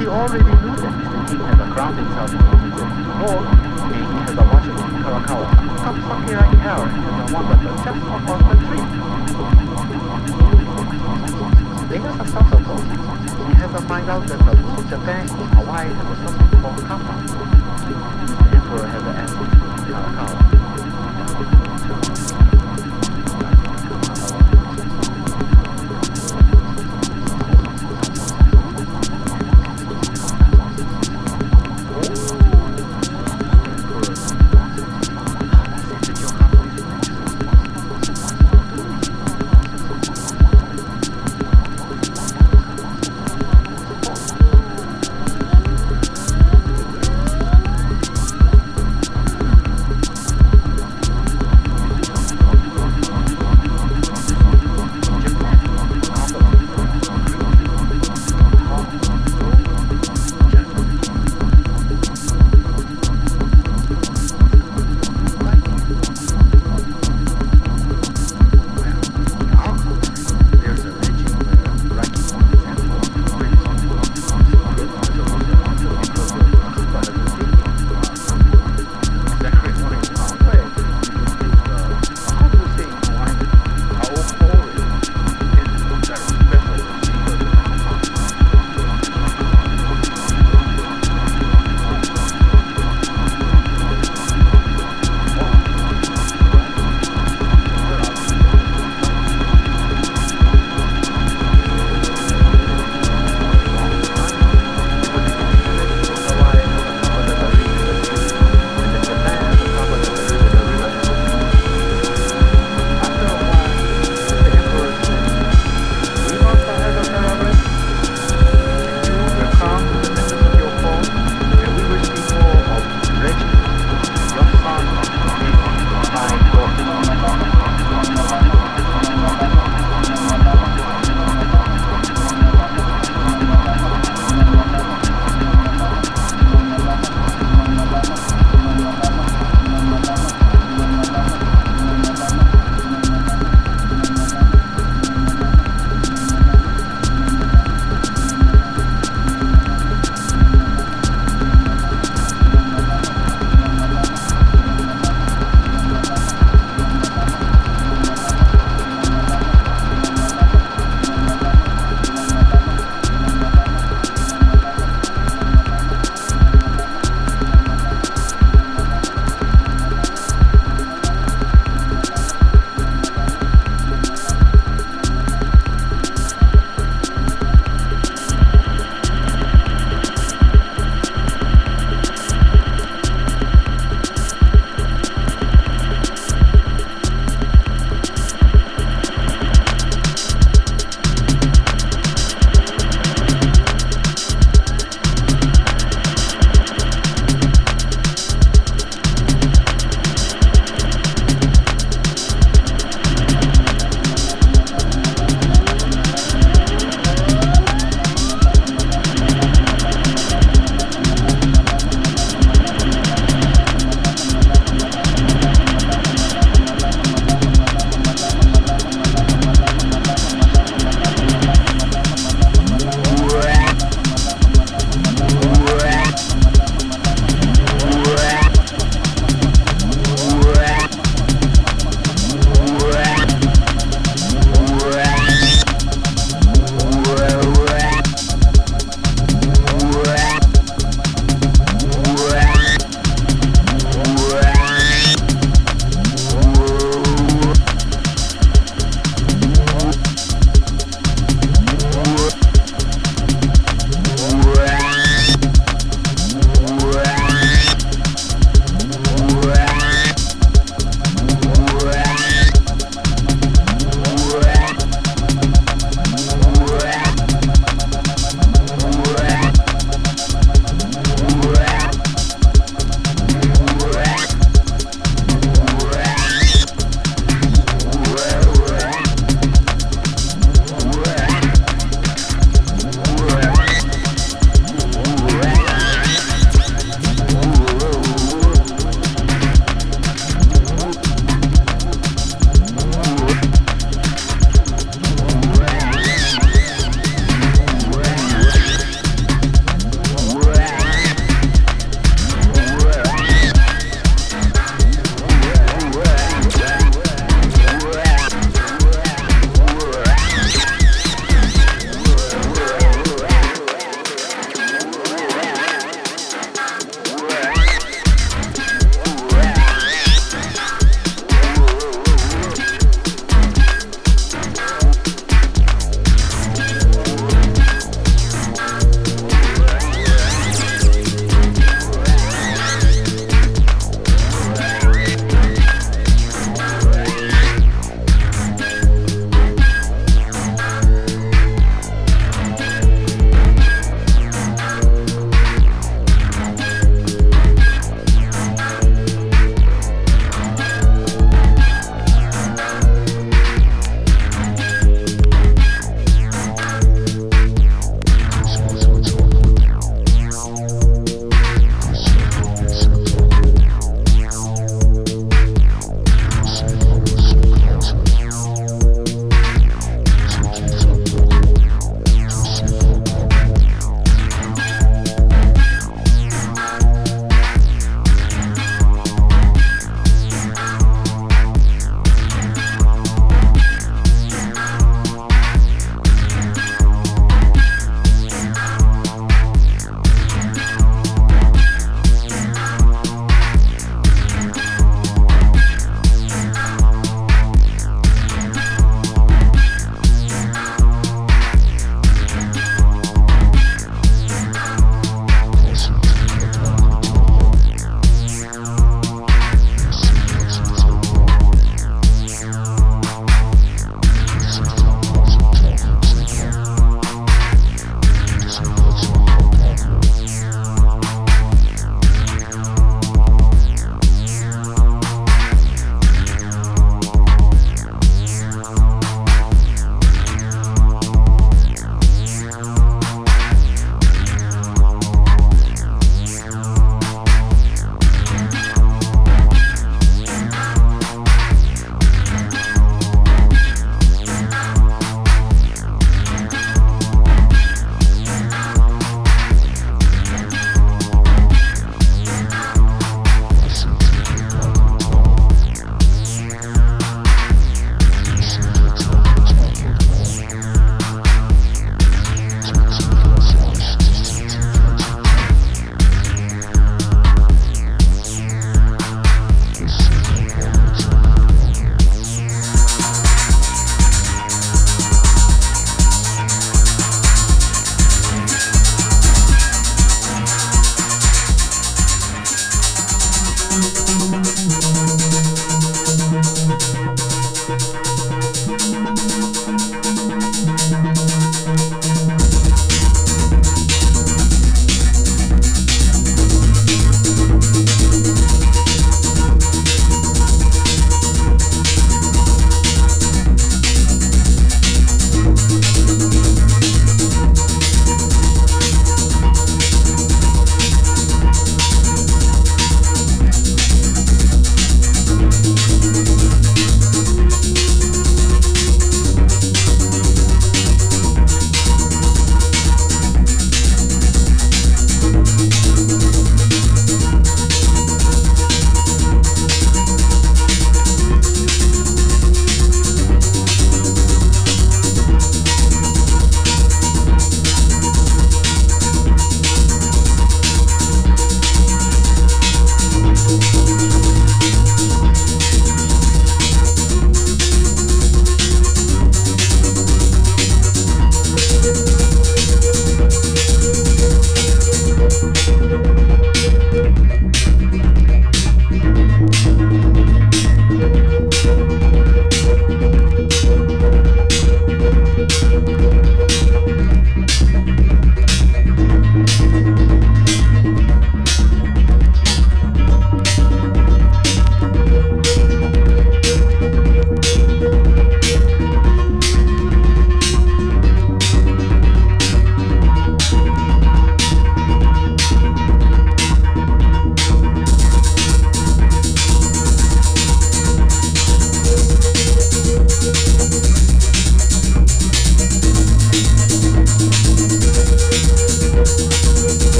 he already knew that Mr. King had crowned himself on his throne, and he a watch in Kalakaua. Kapsaki right here has a wonderful just upon the tree. A subtle We have to find out that the little Japan in Hawaii has something called kappa. The emperor has an answer to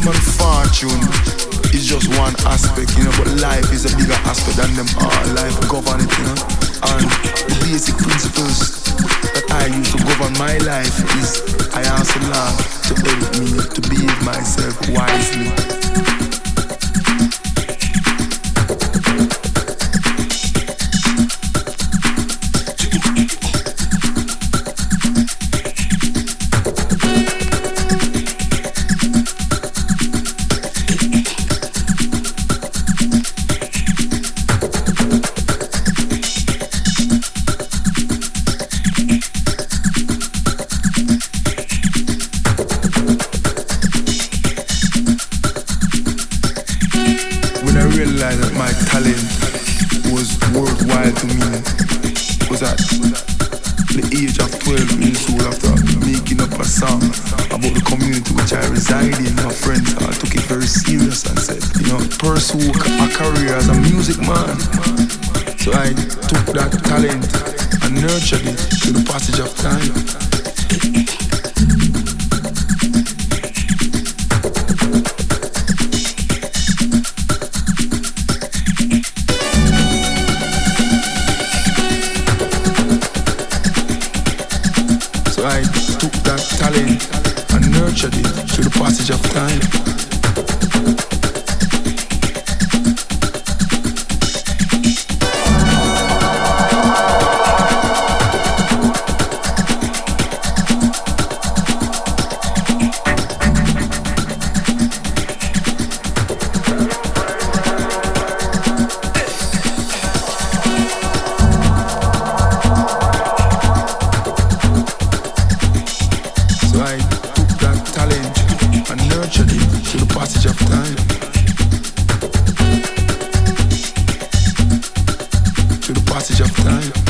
Kalakaua. fortune is just one aspect, you know, but life is a bigger aspect than them all. Life govern it, you know. And the basic principles that I use to govern my life is I ask Allah to help me to behave myself wisely. seja praia